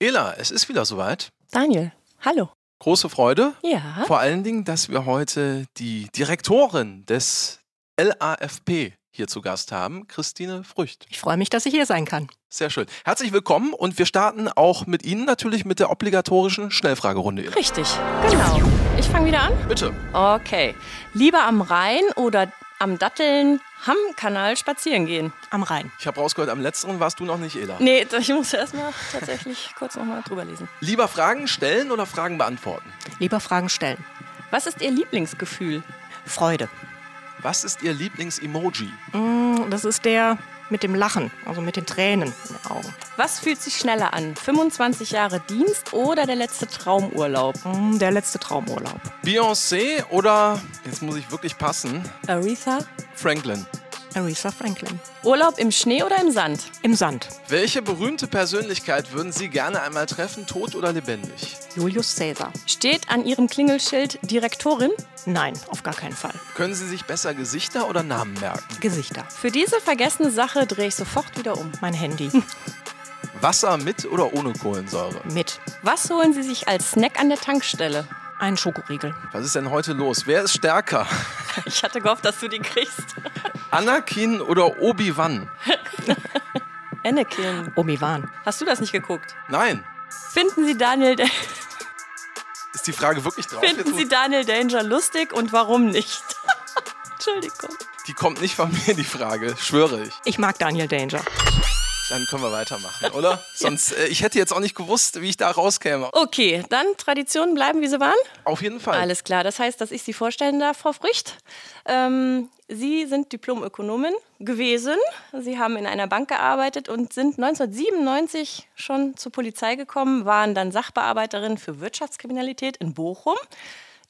Ela, es ist wieder soweit. Daniel, hallo. Große Freude. Ja. Vor allen Dingen, dass wir heute die Direktorin des LAFP hier zu Gast haben, Christine Frücht. Ich freue mich, dass ich hier sein kann. Sehr schön. Herzlich willkommen und wir starten auch mit Ihnen natürlich mit der obligatorischen Schnellfragerunde. Ela. Richtig, genau. Ich fange wieder an? Bitte. Okay. Lieber am Rhein oder am Datteln-Hamm-Kanal spazieren gehen? Am Rhein. Ich habe rausgehört, am letzteren warst du noch nicht, Ela. Nee, ich muss erstmal tatsächlich kurz nochmal drüber lesen. Lieber Fragen stellen oder Fragen beantworten? Lieber Fragen stellen. Was ist Ihr Lieblingsgefühl? Freude. Was ist Ihr Lieblings-Emoji? Mm, Das ist der mit dem Lachen, also mit den Tränen in den Augen. Was fühlt sich schneller an? 25 Jahre Dienst oder der letzte Traumurlaub? Mm, Der letzte Traumurlaub. Beyoncé oder, jetzt muss ich wirklich passen, Aretha? Franklin? Aretha Franklin. Urlaub im Schnee oder im Sand? Im Sand. Welche berühmte Persönlichkeit würden Sie gerne einmal treffen, tot oder lebendig? Julius Caesar. Steht an Ihrem Klingelschild Direktorin? Nein, auf gar keinen Fall. Können Sie sich besser Gesichter oder Namen merken? Gesichter. Für diese vergessene Sache drehe ich sofort wieder um. Mein Handy. Wasser mit oder ohne Kohlensäure? mit. Was holen Sie sich als Snack an der Tankstelle? Ein Schokoriegel. Was ist denn heute los? Wer ist stärker? Ich hatte gehofft, dass du die kriegst. Anakin oder Obi-Wan? Anakin. Obi-Wan. Hast du das nicht geguckt? Nein. Finden Sie Daniel, Da- Ist die Frage wirklich drauf? finden Sie Daniel Danger lustig und warum nicht? Entschuldigung. die kommt nicht von mir, die Frage. Schwöre ich. Ich mag Daniel Danger. Dann können wir weitermachen, oder? Sonst, äh, ich hätte jetzt auch nicht gewusst, wie ich da rauskäme. Okay, dann Traditionen bleiben, wie sie waren. Auf jeden Fall. Alles klar, das heißt, dass ich Sie vorstellen darf, Frau Frücht. Ähm, Sie sind Diplomökonomin gewesen. Sie haben in einer Bank gearbeitet und sind 1997 schon zur Polizei gekommen, waren dann Sachbearbeiterin für Wirtschaftskriminalität in Bochum,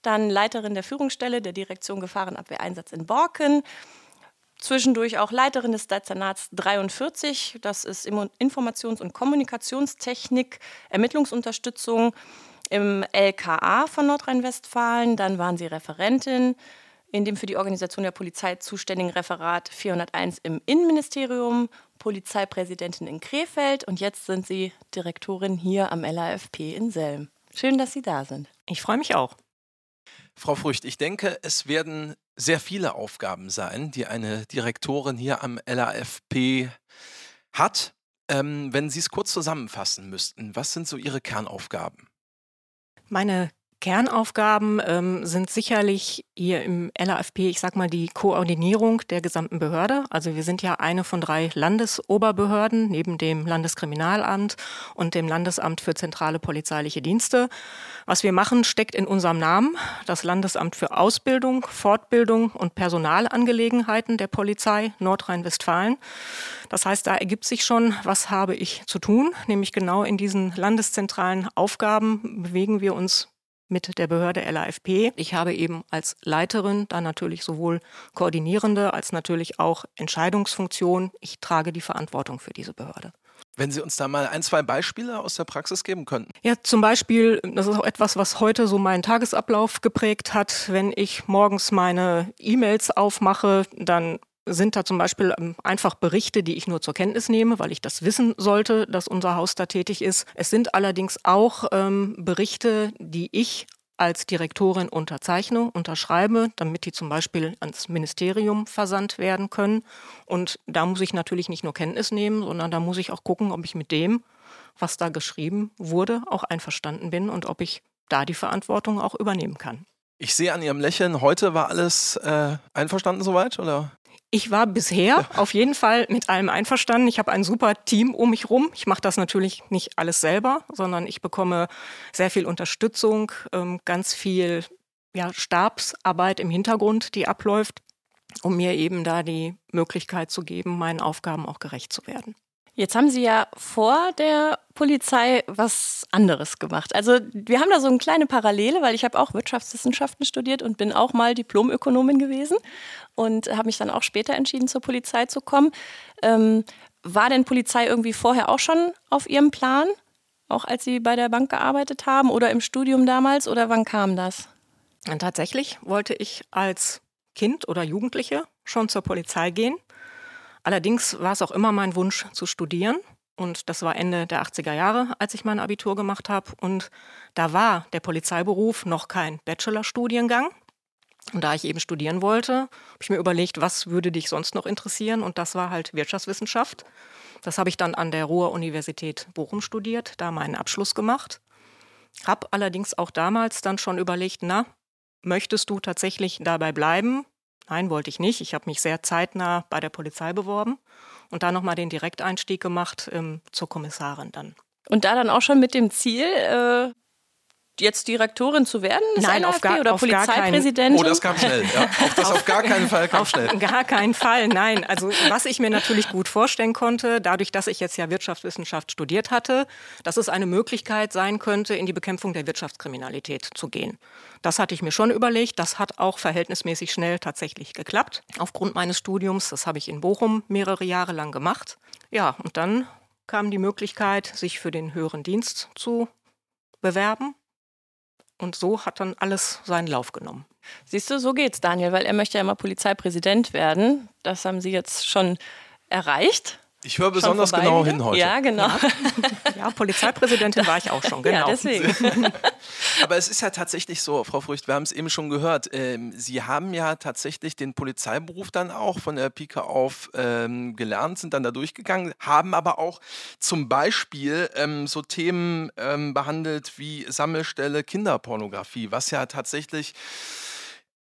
dann Leiterin der Führungsstelle der Direktion Gefahrenabwehreinsatz in Borken, zwischendurch auch Leiterin des Dezernats 43, das ist Informations- und Kommunikationstechnik, Ermittlungsunterstützung im LKA von Nordrhein-Westfalen. Dann waren Sie Referentin in dem für die Organisation der Polizei zuständigen Referat 401 im Innenministerium, Polizeipräsidentin in Krefeld und jetzt sind Sie Direktorin hier am LAFP in Selm. Schön, dass Sie da sind. Ich freue mich auch. Frau Frücht, ich denke, es werden sehr viele Aufgaben sein, die eine Direktorin hier am LAFP hat. Ähm, wenn Sie es kurz zusammenfassen müssten, was sind so Ihre Kernaufgaben? Meine Kernaufgaben ähm, sind sicherlich hier im LAFP, ich sag mal, die Koordinierung der gesamten Behörde. Also wir sind ja eine von drei Landesoberbehörden neben dem Landeskriminalamt und dem Landesamt für zentrale polizeiliche Dienste. Was wir machen, steckt in unserem Namen. Das Landesamt für Ausbildung, Fortbildung und Personalangelegenheiten der Polizei Nordrhein-Westfalen. Das heißt, da ergibt sich schon, was habe ich zu tun, nämlich genau in diesen landeszentralen Aufgaben bewegen wir uns mit der Behörde LAFP. Ich habe eben als Leiterin dann natürlich sowohl koordinierende als natürlich auch Entscheidungsfunktion. Ich trage die Verantwortung für diese Behörde. Wenn Sie uns da mal ein, zwei Beispiele aus der Praxis geben könnten. Ja, zum Beispiel, das ist auch etwas, was heute so meinen Tagesablauf geprägt hat. Wenn ich morgens meine E-Mails aufmache, dann sind da zum Beispiel ähm, einfach Berichte, die ich nur zur Kenntnis nehme, weil ich das wissen sollte, dass unser Haus da tätig ist. Es sind allerdings auch ähm, Berichte, die ich als Direktorin unterzeichne, unterschreibe, damit die zum Beispiel ans Ministerium versandt werden können. Und da muss ich natürlich nicht nur Kenntnis nehmen, sondern da muss ich auch gucken, ob ich mit dem, was da geschrieben wurde, auch einverstanden bin und ob ich da die Verantwortung auch übernehmen kann. Ich sehe an Ihrem Lächeln, heute war alles äh, einverstanden soweit, oder? Ich war bisher auf jeden Fall mit allem einverstanden. Ich habe ein super Team um mich rum. Ich mache das natürlich nicht alles selber, sondern ich bekomme sehr viel Unterstützung, ähm, ganz viel ja, Stabsarbeit im Hintergrund, die abläuft, um mir eben da die Möglichkeit zu geben, meinen Aufgaben auch gerecht zu werden. Jetzt haben Sie ja vor der Polizei was anderes gemacht. Also wir haben da so eine kleine Parallele, weil ich habe auch Wirtschaftswissenschaften studiert und bin auch mal Diplomökonomin gewesen und habe mich dann auch später entschieden, zur Polizei zu kommen. Ähm, war denn Polizei irgendwie vorher auch schon auf Ihrem Plan? Auch als Sie bei der Bank gearbeitet haben oder im Studium damals? Oder wann kam das? Und tatsächlich wollte ich als Kind oder Jugendliche schon zur Polizei gehen. Allerdings war es auch immer mein Wunsch zu studieren. Und das war Ende der 80er Jahre, als ich mein Abitur gemacht habe. Und da war der Polizeiberuf noch kein Bachelorstudiengang. Und da ich eben studieren wollte, habe ich mir überlegt, was würde dich sonst noch interessieren? Und das war halt Wirtschaftswissenschaft. Das habe ich dann an der Ruhr-Universität Bochum studiert, da meinen Abschluss gemacht. Habe allerdings auch damals dann schon überlegt, na, möchtest du tatsächlich dabei bleiben? Nein, wollte ich nicht. Ich habe mich sehr zeitnah bei der Polizei beworben und da nochmal den Direkteinstieg gemacht ähm, zur Kommissarin dann. Und da dann auch schon mit dem Ziel, äh, jetzt Direktorin zu werden? Nein, auf gar, oder auf gar Polizeipräsidentin? Oh, das kam schnell. Ja. Auf das auf gar keinen Fall kam auf schnell. gar keinen Fall, nein. Also was ich mir natürlich gut vorstellen konnte, dadurch, dass ich jetzt ja Wirtschaftswissenschaft studiert hatte, dass es eine Möglichkeit sein könnte, in die Bekämpfung der Wirtschaftskriminalität zu gehen. Das hatte ich mir schon überlegt. Das hat auch verhältnismäßig schnell tatsächlich geklappt. Aufgrund meines Studiums, das habe ich in Bochum mehrere Jahre lang gemacht. Ja, und dann kam die Möglichkeit, sich für den höheren Dienst zu bewerben. Und so hat dann alles seinen Lauf genommen. Siehst du, so geht's, Daniel, weil er möchte ja immer Polizeipräsident werden. Das haben Sie jetzt schon erreicht. Ich höre besonders genau hin heute. Ja, genau. Ja. ja, Polizeipräsidentin war ich auch schon, genau. Ja, deswegen. Aber es ist ja tatsächlich so, Frau Frücht, wir haben es eben schon gehört, ähm, Sie haben ja tatsächlich den Polizeiberuf dann auch von der Pike auf ähm, gelernt, sind dann da durchgegangen, haben aber auch zum Beispiel ähm, so Themen ähm, behandelt wie Sammelstelle Kinderpornografie, was ja tatsächlich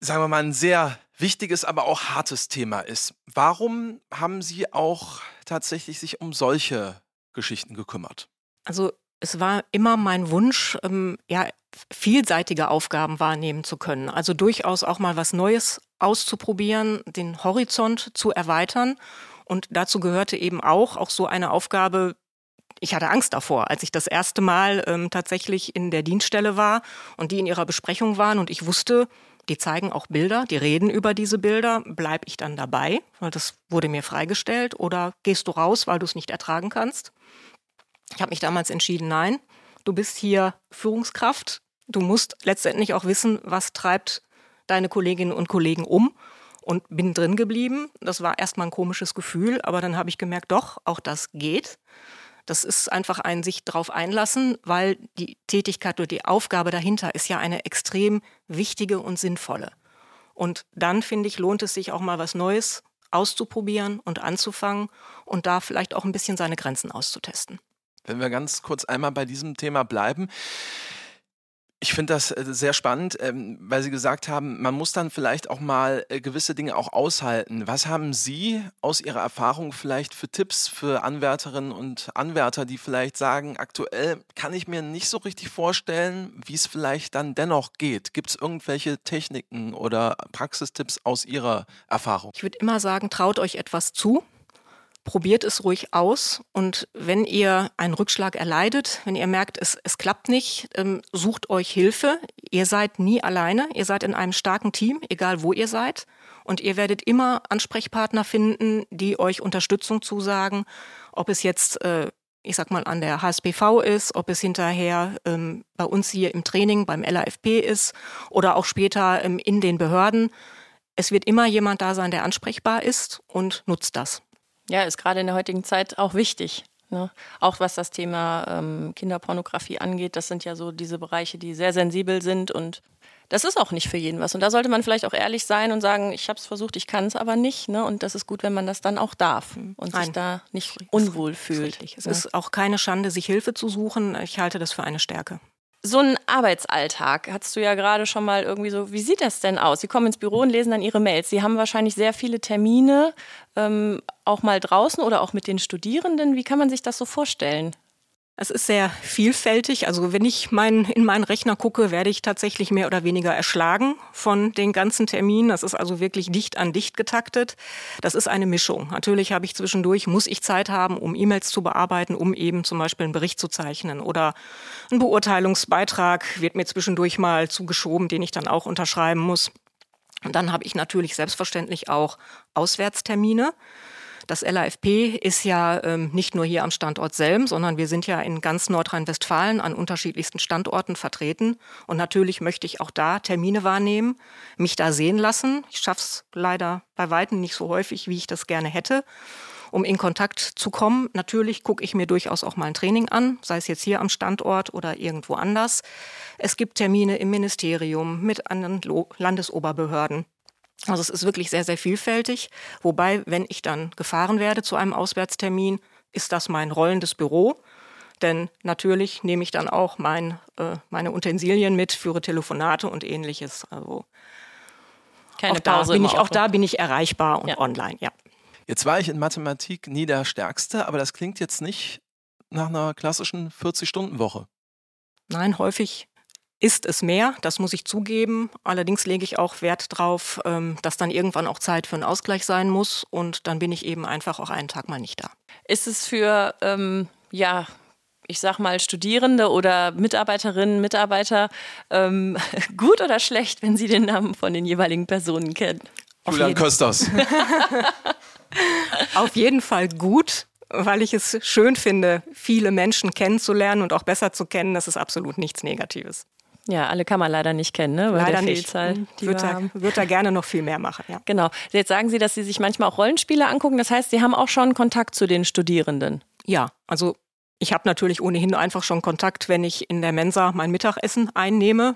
sagen wir mal, ein sehr wichtiges, aber auch hartes Thema ist. Warum haben Sie auch tatsächlich sich um solche Geschichten gekümmert? Also es war immer mein Wunsch, ähm, ja, vielseitige Aufgaben wahrnehmen zu können. Also durchaus auch mal was Neues auszuprobieren, den Horizont zu erweitern. Und dazu gehörte eben auch, auch so eine Aufgabe, ich hatte Angst davor, als ich das erste Mal ähm, tatsächlich in der Dienststelle war und die in ihrer Besprechung waren und ich wusste, die zeigen auch Bilder, die reden über diese Bilder. Bleib ich dann dabei, weil das wurde mir freigestellt, oder gehst du raus, weil du es nicht ertragen kannst? Ich habe mich damals entschieden, nein, du bist hier Führungskraft. Du musst letztendlich auch wissen, was treibt deine Kolleginnen und Kollegen um und bin drin geblieben. Das war erstmal ein komisches Gefühl, aber dann habe ich gemerkt, doch, auch das geht. Das ist einfach ein sich darauf einlassen, weil die Tätigkeit oder die Aufgabe dahinter ist ja eine extrem wichtige und sinnvolle. Und dann, finde ich, lohnt es sich auch mal was Neues auszuprobieren und anzufangen und da vielleicht auch ein bisschen seine Grenzen auszutesten. Wenn wir ganz kurz einmal bei diesem Thema bleiben. Ich finde das äh, sehr spannend, ähm, weil Sie gesagt haben, man muss dann vielleicht auch mal äh, gewisse Dinge auch aushalten. Was haben Sie aus Ihrer Erfahrung vielleicht für Tipps für Anwärterinnen und Anwärter, die vielleicht sagen, aktuell kann ich mir nicht so richtig vorstellen, wie es vielleicht dann dennoch geht? Gibt es irgendwelche Techniken oder Praxistipps aus Ihrer Erfahrung? Ich würde immer sagen, traut euch etwas zu probiert es ruhig aus und wenn ihr einen Rückschlag erleidet, wenn ihr merkt, es, es klappt nicht, ähm, sucht euch Hilfe. Ihr seid nie alleine, ihr seid in einem starken Team, egal wo ihr seid. Und ihr werdet immer Ansprechpartner finden, die euch Unterstützung zusagen, ob es jetzt äh, ich sag mal, an der HSBV ist, ob es hinterher ähm, bei uns hier im Training beim LAFP ist oder auch später ähm, in den Behörden. Es wird immer jemand da sein, der ansprechbar ist und nutzt das. Ja, ist gerade in der heutigen Zeit auch wichtig. Ne? Auch was das Thema ähm, Kinderpornografie angeht, das sind ja so diese Bereiche, die sehr sensibel sind und das ist auch nicht für jeden was. Und da sollte man vielleicht auch ehrlich sein und sagen, ich habe es versucht, ich kann es aber nicht. Ne? Und das ist gut, wenn man das dann auch darf und Nein. sich da nicht unwohl fühlt. Es ja. ist auch keine Schande, sich Hilfe zu suchen. Ich halte das für eine Stärke. So ein Arbeitsalltag hast du ja gerade schon mal irgendwie so, wie sieht das denn aus? Sie kommen ins Büro und lesen dann ihre Mails. Sie haben wahrscheinlich sehr viele Termine, ähm, auch mal draußen oder auch mit den Studierenden. Wie kann man sich das so vorstellen? Es ist sehr vielfältig. Also wenn ich mein, in meinen Rechner gucke, werde ich tatsächlich mehr oder weniger erschlagen von den ganzen Terminen. Das ist also wirklich dicht an dicht getaktet. Das ist eine Mischung. Natürlich habe ich zwischendurch, muss ich Zeit haben, um E-Mails zu bearbeiten, um eben zum Beispiel einen Bericht zu zeichnen oder ein Beurteilungsbeitrag wird mir zwischendurch mal zugeschoben, den ich dann auch unterschreiben muss. Und dann habe ich natürlich selbstverständlich auch Auswärtstermine. Das LAFP ist ja ähm, nicht nur hier am Standort Selm, sondern wir sind ja in ganz Nordrhein-Westfalen an unterschiedlichsten Standorten vertreten. Und natürlich möchte ich auch da Termine wahrnehmen, mich da sehen lassen. Ich schaffe es leider bei Weitem nicht so häufig, wie ich das gerne hätte. um in Kontakt zu kommen. Natürlich gucke ich mir durchaus auch mal ein Training an, sei es jetzt hier am Standort oder irgendwo anders. Es gibt Termine im Ministerium mit anderen Landesoberbehörden. Also es ist wirklich sehr, sehr vielfältig. Wobei, wenn ich dann gefahren werde zu einem Auswärtstermin, ist das mein rollendes Büro. Denn natürlich nehme ich dann auch mein, äh, meine Utensilien mit, führe Telefonate und ähnliches. Also Keine auch, da Pause bin im ich, auch da bin ich erreichbar und Ja. online, ja. Jetzt war ich in Mathematik nie der Stärkste, aber das klingt jetzt nicht nach einer klassischen 40-Stunden-Woche. Nein, häufig ist es mehr, das muss ich zugeben. Allerdings lege ich auch Wert drauf, ähm, dass dann irgendwann auch Zeit für einen Ausgleich sein muss und dann bin ich eben einfach auch einen Tag mal nicht da. Ist es für, ähm, ja, ich sag mal, Studierende oder Mitarbeiterinnen, Mitarbeiter ähm, gut oder schlecht, wenn sie den Namen von den jeweiligen Personen kennen? Auf Julian Kösters. Auf jeden Fall gut, weil ich es schön finde, viele Menschen kennenzulernen und auch besser zu kennen. Das ist absolut nichts Negatives. Ja, alle kann man leider nicht kennen, ne? Bei Leider der nicht. Vielzahl, die Wird wir da, wird da gerne noch viel mehr machen, ja. Genau. Jetzt sagen Sie, dass Sie sich manchmal auch Rollenspiele angucken. Das heißt, Sie haben auch schon Kontakt zu den Studierenden. Ja, also ich habe natürlich ohnehin einfach schon Kontakt, wenn ich in der Mensa mein Mittagessen einnehme,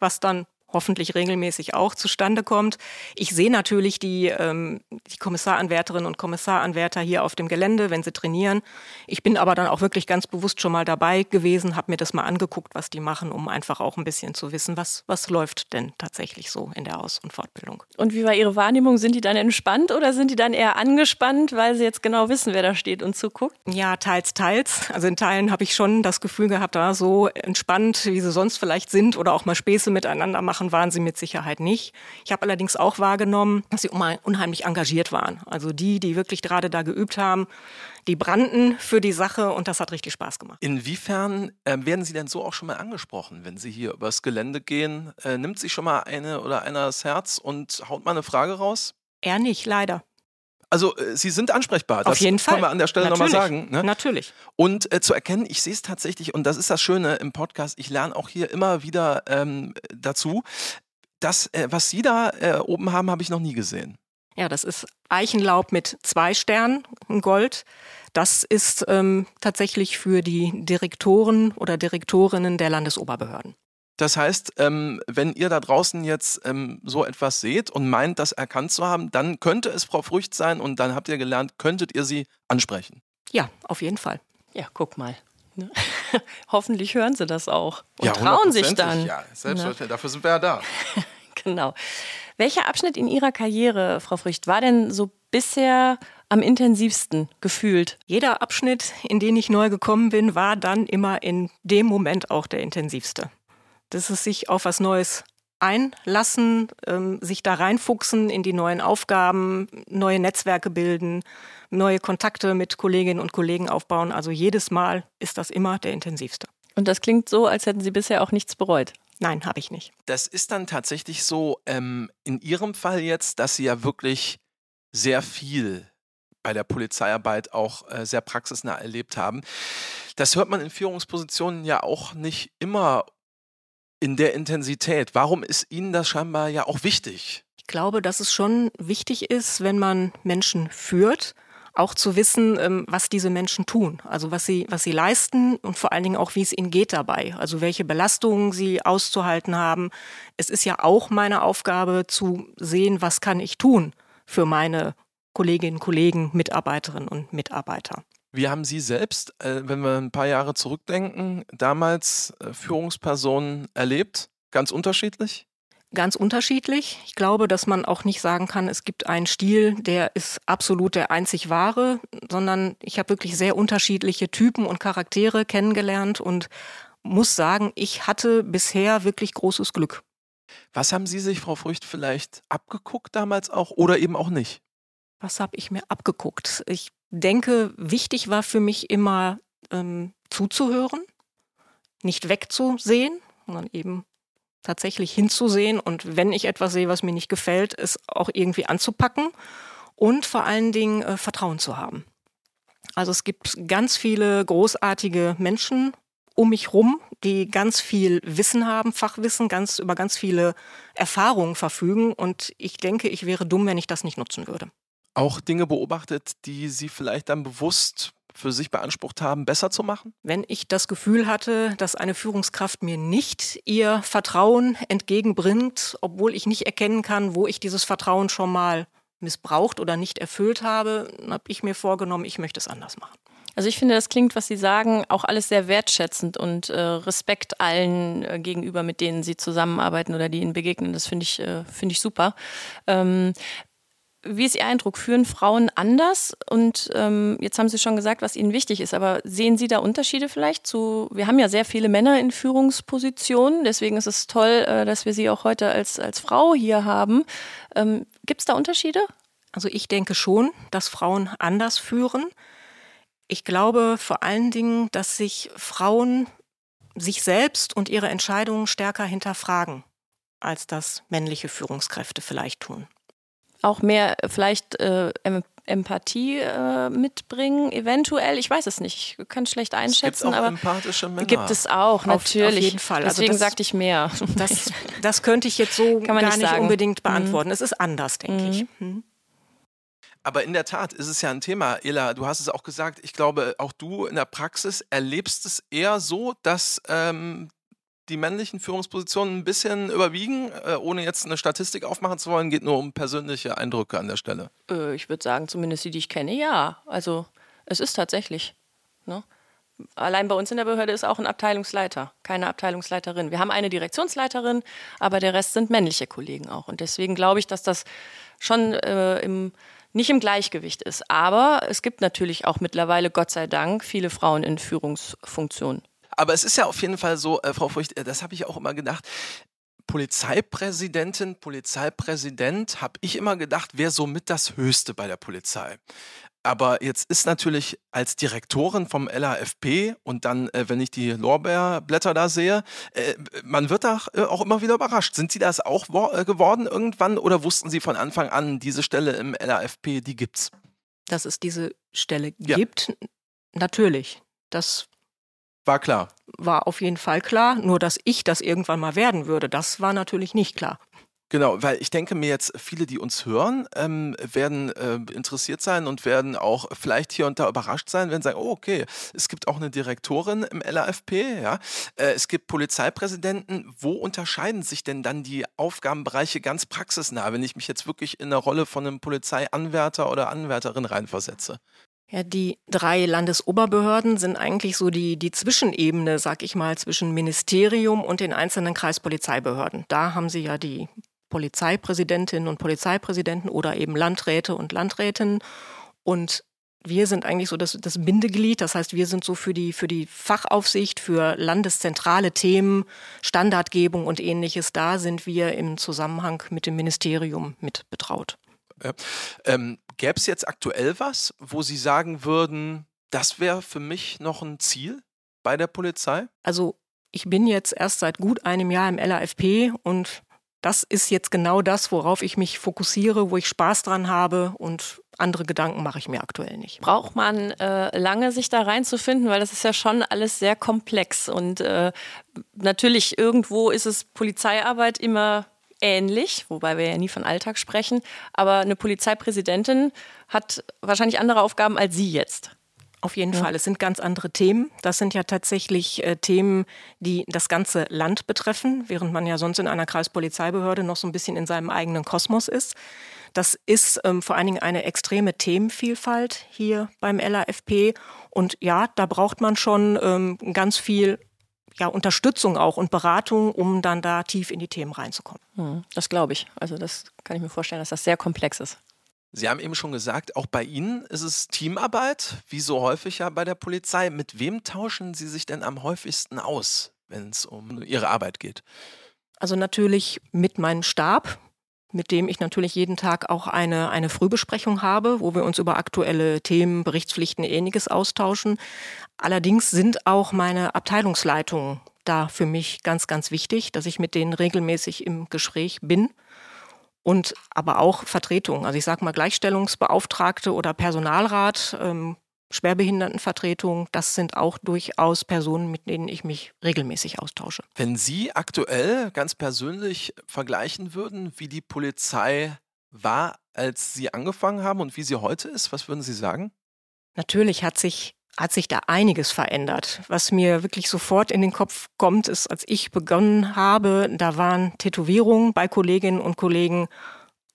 was dann hoffentlich regelmäßig auch zustande kommt. Ich sehe natürlich die, ähm, die Kommissaranwärterinnen und Kommissaranwärter hier auf dem Gelände, wenn sie trainieren. Ich bin aber dann auch wirklich ganz bewusst schon mal dabei gewesen, habe mir das mal angeguckt, was die machen, um einfach auch ein bisschen zu wissen, was, was läuft denn tatsächlich so in der Aus- und Fortbildung. Und wie war Ihre Wahrnehmung? Sind die dann entspannt oder sind die dann eher angespannt, weil sie jetzt genau wissen, wer da steht und zuguckt? Ja, teils, teils. Also in Teilen habe ich schon das Gefühl gehabt, da so entspannt, wie sie sonst vielleicht sind oder auch mal Späße miteinander machen, waren sie mit Sicherheit nicht. Ich habe allerdings auch wahrgenommen, dass sie unheim- unheimlich engagiert waren. Also die, die wirklich gerade da geübt haben, die brannten für die Sache und das hat richtig Spaß gemacht. Inwiefern äh, werden Sie denn so auch schon mal angesprochen, wenn Sie hier übers Gelände gehen? Äh, nimmt sich schon mal eine oder einer das Herz und haut mal eine Frage raus? Er nicht, leider. Also äh, Sie sind ansprechbar. Auf das jeden Fall. können wir an der Stelle nochmal sagen. Ne? Natürlich. Und äh, zu erkennen, ich sehe es tatsächlich, und das ist das Schöne im Podcast, ich lerne auch hier immer wieder ähm, dazu, das, äh, was Sie da äh, oben haben, habe ich noch nie gesehen. Ja, das ist Eichenlaub mit zwei Sternen, in Gold. Das ist ähm, tatsächlich für die Direktoren oder Direktorinnen der Landesoberbehörden. Das heißt, ähm, wenn ihr da draußen jetzt ähm, so etwas seht und meint, das erkannt zu haben, dann könnte es Frau Frücht sein und dann habt ihr gelernt, könntet ihr sie ansprechen. Ja, auf jeden Fall. Ja, guck mal. Ne? Hoffentlich hören sie das auch und Ja, trauen sich dann. Ja, selbstverständlich. Dafür sind wir ja da. Genau. Welcher Abschnitt in Ihrer Karriere, Frau Frücht, war denn so bisher am intensivsten gefühlt? Jeder Abschnitt, in den ich neu gekommen bin, war dann immer in dem Moment auch der intensivste. Das ist sich auf was Neues einlassen, ähm, sich da reinfuchsen in die neuen Aufgaben, neue Netzwerke bilden, neue Kontakte mit Kolleginnen und Kollegen aufbauen. Also jedes Mal ist das immer der intensivste. Und das klingt so, als hätten Sie bisher auch nichts bereut. Nein, habe ich nicht. Das ist dann tatsächlich so, ähm, in Ihrem Fall jetzt, dass Sie ja wirklich sehr viel bei der Polizeiarbeit auch äh, sehr praxisnah erlebt haben. Das hört man in Führungspositionen ja auch nicht immer in der Intensität. Warum ist Ihnen das scheinbar ja auch wichtig? Ich glaube, dass es schon wichtig ist, wenn man Menschen führt, auch zu wissen, ähm, was diese Menschen tun, also was sie, was sie leisten und vor allen Dingen auch, wie es ihnen geht dabei, also welche Belastungen sie auszuhalten haben. Es ist ja auch meine Aufgabe zu sehen, was kann ich tun für meine Kolleginnen, Kollegen, Mitarbeiterinnen und Mitarbeiter. Wie haben Sie selbst, äh, wenn wir ein paar Jahre zurückdenken, damals äh, Führungspersonen erlebt? Ganz unterschiedlich? Ganz unterschiedlich. Ich glaube, dass man auch nicht sagen kann, es gibt einen Stil, der ist absolut der einzig wahre, sondern ich habe wirklich sehr unterschiedliche Typen und Charaktere kennengelernt und muss sagen, ich hatte bisher wirklich großes Glück. Was haben Sie sich, Frau Frücht, vielleicht abgeguckt damals auch oder eben auch nicht? Was habe ich mir abgeguckt? Ich denke, wichtig war für mich immer ähm, zuzuhören, nicht wegzusehen, sondern eben tatsächlich hinzusehen und wenn ich etwas sehe, was mir nicht gefällt, es auch irgendwie anzupacken und vor allen Dingen äh, Vertrauen zu haben. Also es gibt ganz viele großartige Menschen um mich rum, die ganz viel Wissen haben, Fachwissen, ganz über ganz viele Erfahrungen verfügen und ich denke, ich wäre dumm, wenn ich das nicht nutzen würde. Auch Dinge beobachtet, die Sie vielleicht dann bewusst für sich beansprucht haben, besser zu machen? Wenn ich das Gefühl hatte, dass eine Führungskraft mir nicht ihr Vertrauen entgegenbringt, obwohl ich nicht erkennen kann, wo ich dieses Vertrauen schon mal missbraucht oder nicht erfüllt habe, habe ich mir vorgenommen, ich möchte es anders machen. Also ich finde, das klingt, was Sie sagen, auch alles sehr wertschätzend und äh, Respekt allen äh, gegenüber, mit denen Sie zusammenarbeiten oder die Ihnen begegnen. Das finde ich, äh, finde ich super. Ähm, wie ist Ihr Eindruck? Führen Frauen anders? Und ähm, jetzt haben Sie schon gesagt, was Ihnen wichtig ist, aber sehen Sie da Unterschiede vielleicht zu, wir haben ja sehr viele Männer in Führungspositionen, deswegen ist es toll, äh, dass wir Sie auch heute als, als Frau hier haben. Ähm, Gibt es da Unterschiede? Also ich denke schon, dass Frauen anders führen. Ich glaube vor allen Dingen, dass sich Frauen sich selbst und ihre Entscheidungen stärker hinterfragen, als das männliche Führungskräfte vielleicht tun auch mehr äh, vielleicht äh, Empathie äh, mitbringen, eventuell. Ich weiß es nicht. Ich kann es schlecht einschätzen, aber empathische Männer. gibt es auch natürlich. Auf, auf jeden Fall. Also Deswegen also sagte ich mehr. Das, das, könnte ich jetzt so gar nicht, nicht unbedingt mhm. beantworten. Mhm. Es ist anders, denke mhm. ich. Mhm. Aber in der Tat ist es ja ein Thema, Ela, du hast es auch gesagt, ich glaube, auch du in der Praxis erlebst es eher so, dass ähm, die männlichen Führungspositionen ein bisschen überwiegen, äh, ohne jetzt eine Statistik aufmachen zu wollen, geht nur um persönliche Eindrücke an der Stelle. Äh, ich würde sagen, zumindest die, die ich kenne, ja. Also es ist tatsächlich. Ne? Allein bei uns in der Behörde ist auch ein Abteilungsleiter, keine Abteilungsleiterin. Wir haben eine Direktionsleiterin, aber der Rest sind männliche Kollegen auch. Und deswegen glaube ich, dass das schon äh, im, nicht im Gleichgewicht ist. Aber es gibt natürlich auch mittlerweile, Gott sei Dank, viele Frauen in Führungsfunktionen. Aber es ist ja auf jeden Fall so, äh, Frau Furcht, äh, das habe ich auch immer gedacht. Polizeipräsidentin, Polizeipräsident, habe ich immer gedacht, wäre somit das Höchste bei der Polizei. Aber jetzt ist natürlich als Direktorin vom LAFP und dann, äh, wenn ich die Lorbeerblätter da sehe, äh, man wird da äh, auch immer wieder überrascht. Sind Sie das auch äh, geworden irgendwann oder wussten Sie von Anfang an, diese Stelle im LAFP, die gibt's? Dass es diese Stelle ja. gibt, natürlich. Das war klar. War auf jeden Fall klar. Nur, dass ich das irgendwann mal werden würde, das war natürlich nicht klar. Genau, weil ich denke mir jetzt, viele, die uns hören, ähm, werden äh, interessiert sein und werden auch vielleicht hier und da überrascht sein, wenn sie sagen, oh, okay, es gibt auch eine Direktorin im LAFP, ja, äh, es gibt Polizeipräsidenten. Wo unterscheiden sich denn dann die Aufgabenbereiche ganz praxisnah, wenn ich mich jetzt wirklich in der Rolle von einem Polizeianwärter oder Anwärterin reinversetze? Ja, die drei Landesoberbehörden sind eigentlich so die, die Zwischenebene, sag ich mal, zwischen Ministerium und den einzelnen Kreispolizeibehörden. Da haben sie ja die Polizeipräsidentinnen und Polizeipräsidenten oder eben Landräte und Landrätinnen. Und wir sind eigentlich so das, das Bindeglied. Das heißt, wir sind so für die, für die Fachaufsicht, für landeszentrale Themen, Standardgebung und ähnliches. Da sind wir im Zusammenhang mit dem Ministerium mit betraut. Ja. Ähm, Gäbe es jetzt aktuell was, wo Sie sagen würden, das wäre für mich noch ein Ziel bei der Polizei? Also ich bin jetzt erst seit gut einem Jahr im LAFP und das ist jetzt genau das, worauf ich mich fokussiere, wo ich Spaß dran habe und andere Gedanken mache ich mir aktuell nicht. Braucht man äh, lange, sich da reinzufinden, weil das ist ja schon alles sehr komplex und äh, natürlich irgendwo ist es Polizeiarbeit immer ähnlich, wobei wir ja nie von Alltag sprechen. Aber eine Polizeipräsidentin hat wahrscheinlich andere Aufgaben als Sie jetzt. Auf jeden ja. Fall. Es sind ganz andere Themen. Das sind ja tatsächlich äh, Themen, die das ganze Land betreffen, während man ja sonst in einer Kreispolizeibehörde noch so ein bisschen in seinem eigenen Kosmos ist. Das ist ähm, vor allen Dingen eine extreme Themenvielfalt hier beim LAFP. Und ja, da braucht man schon ähm, ganz viel ja, Unterstützung auch und Beratung, um dann da tief in die Themen reinzukommen. Hm, das glaube ich. Also das kann ich mir vorstellen, dass das sehr komplex ist. Sie haben eben schon gesagt, auch bei Ihnen ist es Teamarbeit, wie so häufig ja bei der Polizei. Mit wem tauschen Sie sich denn am häufigsten aus, wenn es um Ihre Arbeit geht? Also natürlich mit meinem Stab, mit dem ich natürlich jeden Tag auch eine, eine Frühbesprechung habe, wo wir uns über aktuelle Themen, Berichtspflichten, ähnliches austauschen. Allerdings sind auch meine Abteilungsleitungen da für mich ganz, ganz wichtig, dass ich mit denen regelmäßig im Gespräch bin. Und aber auch Vertretungen, also ich sage mal Gleichstellungsbeauftragte oder Personalrat, ähm, Schwerbehindertenvertretung, das sind auch durchaus Personen, mit denen ich mich regelmäßig austausche. Wenn Sie aktuell ganz persönlich vergleichen würden, wie die Polizei war, als Sie angefangen haben und wie sie heute ist? Was würden Sie sagen? Natürlich hat sich hat sich da einiges verändert. Was mir wirklich sofort in den Kopf kommt, ist, als ich begonnen habe, da waren Tätowierungen bei Kolleginnen und Kollegen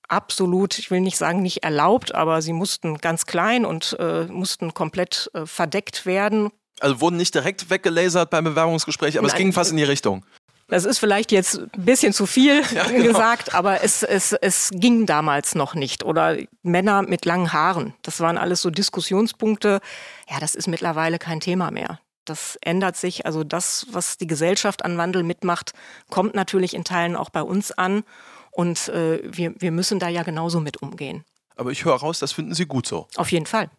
absolut, ich will nicht sagen nicht erlaubt, aber sie mussten ganz klein und äh, mussten komplett äh, verdeckt werden. Also wurden nicht direkt weggelasert beim Bewerbungsgespräch, aber Nein, es ging fast in die Richtung. Das ist vielleicht jetzt ein bisschen zu viel ja, genau. gesagt, aber es, es, es ging damals noch nicht. Oder Männer mit langen Haaren. Das waren alles so Diskussionspunkte. Ja, das ist mittlerweile kein Thema mehr. Das ändert sich. Also das, was die Gesellschaft an Wandel mitmacht, kommt natürlich in Teilen auch bei uns an. Und äh, wir, wir müssen da ja genauso mit umgehen. Aber ich höre raus, das finden Sie gut so. Auf jeden Fall.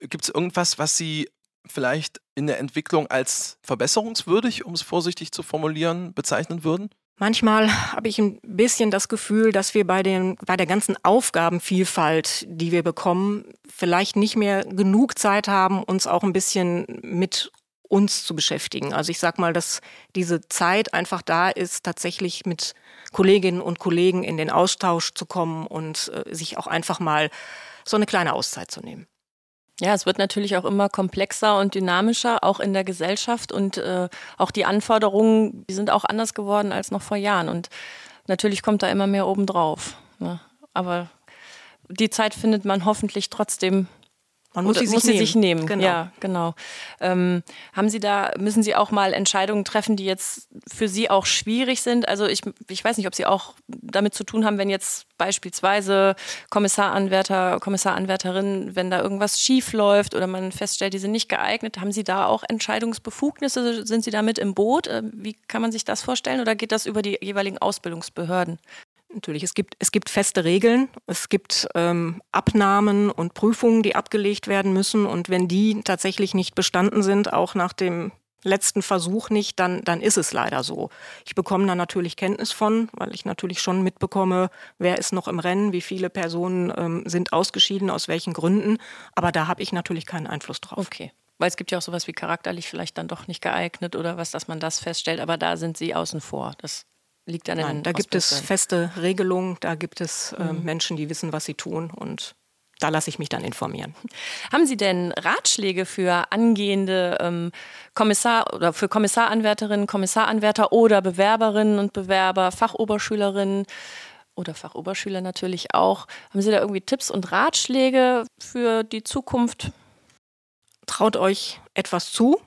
Gibt es irgendwas, was Sie vielleicht in der Entwicklung als verbesserungswürdig, um es vorsichtig zu formulieren, bezeichnen würden? Manchmal habe ich ein bisschen das Gefühl, dass wir bei, den, bei der ganzen Aufgabenvielfalt, die wir bekommen, vielleicht nicht mehr genug Zeit haben, uns auch ein bisschen mit uns zu beschäftigen. Also ich sage mal, dass diese Zeit einfach da ist, tatsächlich mit Kolleginnen und Kollegen in den Austausch zu kommen und äh, sich auch einfach mal so eine kleine Auszeit zu nehmen. Ja, es wird natürlich auch immer komplexer und dynamischer, auch in der Gesellschaft. Und äh, auch die Anforderungen, die sind auch anders geworden als noch vor Jahren. Und natürlich kommt da immer mehr obendrauf. Ne? Aber die Zeit findet man hoffentlich trotzdem man muss, sie, muss sich, sie sich nehmen. Genau. Ja, genau. Ähm, haben Sie da, müssen Sie auch mal Entscheidungen treffen, die jetzt für Sie auch schwierig sind? Also ich, ich weiß nicht, ob Sie auch damit zu tun haben, wenn jetzt beispielsweise Kommissaranwärter, Kommissaranwärterin, wenn da irgendwas schief läuft oder man feststellt, die sind nicht geeignet, haben Sie da auch Entscheidungsbefugnisse? Sind Sie da mit im Boot? Äh, wie kann man sich das vorstellen oder geht das über die jeweiligen Ausbildungsbehörden? Natürlich, es gibt, es gibt feste Regeln, es gibt ähm, Abnahmen und Prüfungen, die abgelegt werden müssen. Und wenn die tatsächlich nicht bestanden sind, auch nach dem letzten Versuch nicht, dann, dann ist es leider so. Ich bekomme da natürlich Kenntnis von, weil ich natürlich schon mitbekomme, wer ist noch im Rennen, wie viele Personen ähm, sind ausgeschieden, aus welchen Gründen. Aber da habe ich natürlich keinen Einfluss drauf. Okay. Weil es gibt ja auch sowas wie charakterlich vielleicht dann doch nicht geeignet oder was, dass man das feststellt. Aber da sind Sie außen vor. Das liegt an Nein, da gibt es feste Regelungen, da gibt es äh, mhm. Menschen, die wissen, was sie tun und da lasse ich mich dann informieren. Haben Sie denn Ratschläge für angehende ähm, Kommissar oder für Kommissaranwärterinnen, Kommissaranwärter oder Bewerberinnen und Bewerber, Fachoberschülerinnen oder Fachoberschüler natürlich auch? Haben Sie da irgendwie Tipps und Ratschläge für die Zukunft? Traut euch etwas zu,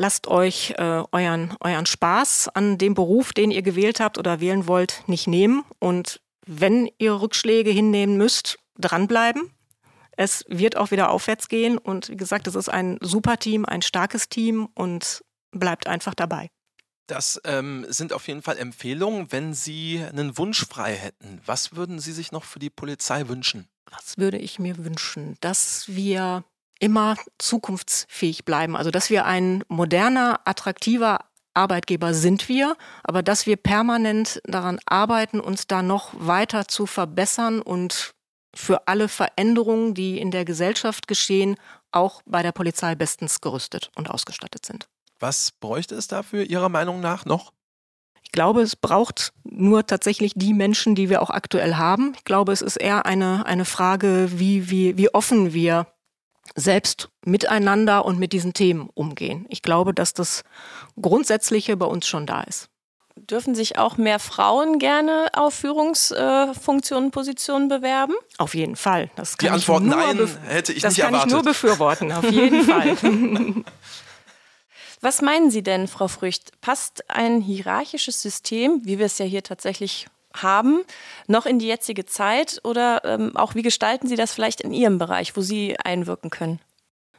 lasst euch äh, euren, euren Spaß an dem Beruf, den ihr gewählt habt oder wählen wollt, nicht nehmen. Und wenn ihr Rückschläge hinnehmen müsst, dranbleiben. Es wird auch wieder aufwärts gehen. Und wie gesagt, es ist ein super Team, ein starkes Team und bleibt einfach dabei. Das ähm, sind auf jeden Fall Empfehlungen. Wenn Sie einen Wunsch frei hätten, was würden Sie sich noch für die Polizei wünschen? Was würde ich mir wünschen? Dass wir immer zukunftsfähig bleiben. Also dass wir ein moderner, attraktiver Arbeitgeber sind wir, aber dass wir permanent daran arbeiten, uns da noch weiter zu verbessern und für alle Veränderungen, die in der Gesellschaft geschehen, auch bei der Polizei bestens gerüstet und ausgestattet sind. Was bräuchte es dafür Ihrer Meinung nach noch? Ich glaube, es braucht nur tatsächlich die Menschen, die wir auch aktuell haben. Ich glaube, es ist eher eine, eine Frage, wie, wie, wie offen wir selbst miteinander und mit diesen Themen umgehen. Ich glaube, dass das Grundsätzliche bei uns schon da ist. Dürfen sich auch mehr Frauen gerne auf Führungsfunktionen, äh, Positionen bewerben? Auf jeden Fall. Das kann Die Antwort nein hätte ich das nicht erwartet. Das kann ich nur befürworten, auf jeden Fall. Was meinen Sie denn, Frau Frücht? Passt ein hierarchisches System, wie wir es ja hier tatsächlich haben, noch in die jetzige Zeit? Oder ähm, auch wie gestalten Sie das vielleicht in Ihrem Bereich, wo Sie einwirken können?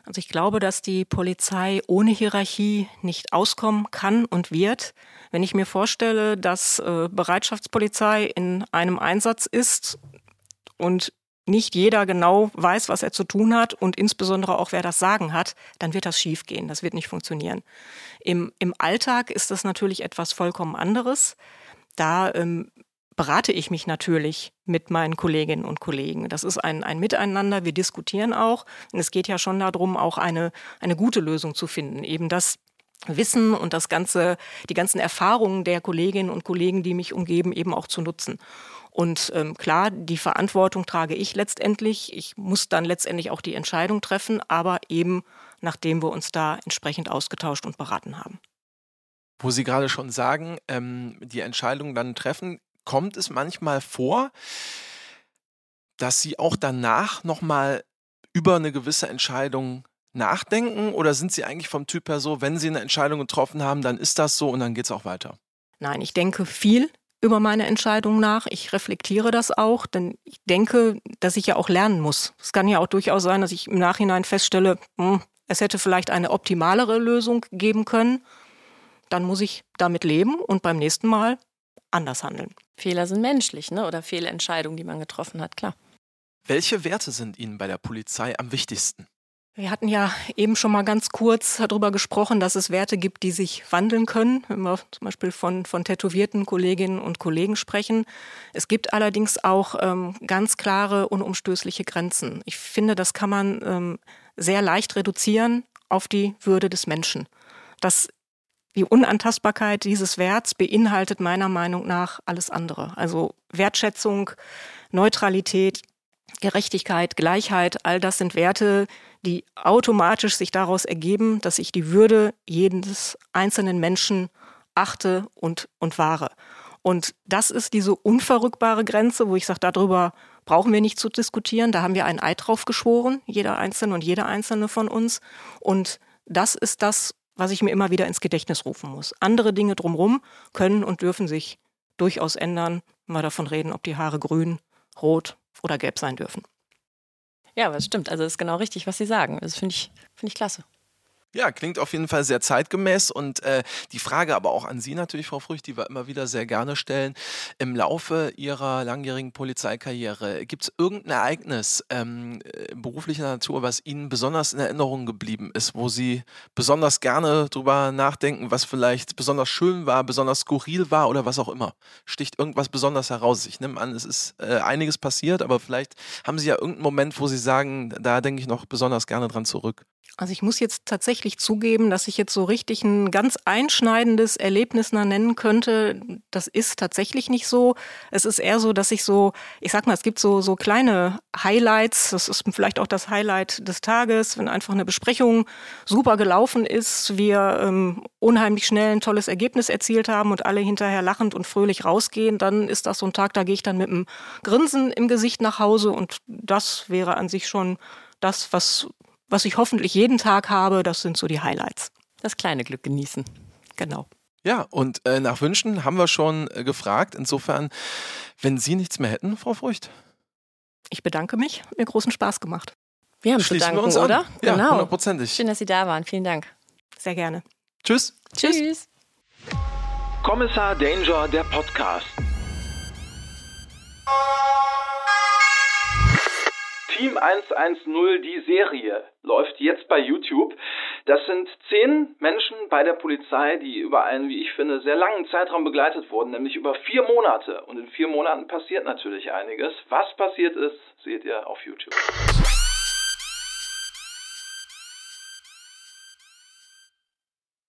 Also ich glaube, dass die Polizei ohne Hierarchie nicht auskommen kann und wird. Wenn ich mir vorstelle, dass äh, Bereitschaftspolizei in einem Einsatz ist und nicht jeder genau weiß, was er zu tun hat und insbesondere auch wer das Sagen hat, dann wird das schiefgehen. Das wird nicht funktionieren. Im, im Alltag ist das natürlich etwas vollkommen anderes. Da ähm, berate ich mich natürlich mit meinen Kolleginnen und Kollegen. Das ist ein, ein Miteinander, wir diskutieren auch. Und es geht ja schon darum, auch eine, eine gute Lösung zu finden. Eben das Wissen und das ganze, die ganzen Erfahrungen der Kolleginnen und Kollegen, die mich umgeben, eben auch zu nutzen. Und ähm, klar, die Verantwortung trage ich letztendlich. Ich muss dann letztendlich auch die Entscheidung treffen, aber eben nachdem wir uns da entsprechend ausgetauscht und beraten haben. Wo Sie gerade schon sagen, ähm, die Entscheidung dann treffen, kommt es manchmal vor, dass Sie auch danach nochmal über eine gewisse Entscheidung nachdenken oder sind Sie eigentlich vom Typ her so, wenn Sie eine Entscheidung getroffen haben, dann ist das so und dann geht es auch weiter? Nein, ich denke viel über meine Entscheidung nach. Ich reflektiere das auch, denn ich denke, dass ich ja auch lernen muss. Es kann ja auch durchaus sein, dass ich im Nachhinein feststelle, hm, es hätte vielleicht eine optimalere Lösung geben können. Dann muss ich damit leben und beim nächsten Mal anders handeln. Fehler sind menschlich, ne? Oder Fehlentscheidungen, die man getroffen hat, klar. Welche Werte sind Ihnen bei der Polizei am wichtigsten? Wir hatten ja eben schon mal ganz kurz darüber gesprochen, dass es Werte gibt, die sich wandeln können, wenn wir zum Beispiel von, von tätowierten Kolleginnen und Kollegen sprechen. Es gibt allerdings auch ähm, ganz klare, unumstößliche Grenzen. Ich finde, das kann man ähm, sehr leicht reduzieren auf die Würde des Menschen. Das, die Unantastbarkeit dieses Werts beinhaltet meiner Meinung nach alles andere. Also Wertschätzung, Neutralität, Gerechtigkeit, Gleichheit, all das sind Werte, die automatisch sich daraus ergeben, dass ich die Würde jedes einzelnen Menschen achte und, und wahre. Und das ist diese unverrückbare Grenze, wo ich sage, darüber brauchen wir nicht zu diskutieren. Da haben wir einen Eid drauf geschworen, jeder Einzelne und jeder Einzelne von uns. Und das ist das, was ich mir immer wieder ins Gedächtnis rufen muss. Andere Dinge drumherum können und dürfen sich durchaus ändern, wenn wir davon reden, ob die Haare grün, rot oder gelb sein dürfen. Ja, aber es stimmt. Also es ist genau richtig, was Sie sagen. Das finde ich, find ich klasse. Ja, klingt auf jeden Fall sehr zeitgemäß und äh, die Frage aber auch an Sie natürlich, Frau Frücht, die wir immer wieder sehr gerne stellen. Im Laufe Ihrer langjährigen Polizeikarriere, gibt es irgendein Ereignis ähm, äh, beruflicher Natur, was Ihnen besonders in Erinnerung geblieben ist, wo Sie besonders gerne drüber nachdenken, was vielleicht besonders schön war, besonders skurril war oder was auch immer? Sticht irgendwas besonders heraus? Ich nehme an, es ist äh, einiges passiert, aber vielleicht haben Sie ja irgendeinen Moment, wo Sie sagen, da denke ich noch besonders gerne dran zurück. Also ich muss jetzt tatsächlich zugeben, dass ich jetzt so richtig ein ganz einschneidendes Erlebnis nennen könnte. Das ist tatsächlich nicht so. Es ist eher so, dass ich so, ich sag mal, es gibt so, so kleine Highlights. Das ist vielleicht auch das Highlight des Tages, wenn einfach eine Besprechung super gelaufen ist, wir ähm, unheimlich schnell ein tolles Ergebnis erzielt haben und alle hinterher lachend und fröhlich rausgehen, dann ist das so ein Tag, da gehe ich dann mit einem Grinsen im Gesicht nach Hause und das wäre an sich schon das, was was ich hoffentlich jeden Tag habe, das sind so die Highlights. Das kleine Glück genießen. Genau. Ja, und äh, nach Wünschen haben wir schon äh, gefragt. Insofern, wenn Sie nichts mehr hätten, Frau Frucht. Ich bedanke mich. Mir großen Spaß gemacht. Wir haben zu danken, wir uns oder? An. Genau. Ja, hundertprozentig. Schön, dass Sie da waren. Vielen Dank. Sehr gerne. Tschüss. Tschüss. Kommissar Danger, der Podcast. Team 110, die Serie, läuft jetzt bei YouTube. Das sind zehn Menschen bei der Polizei, die über einen, wie ich finde, sehr langen Zeitraum begleitet wurden, nämlich über vier Monate. Und in vier Monaten passiert natürlich einiges. Was passiert ist, seht ihr auf YouTube.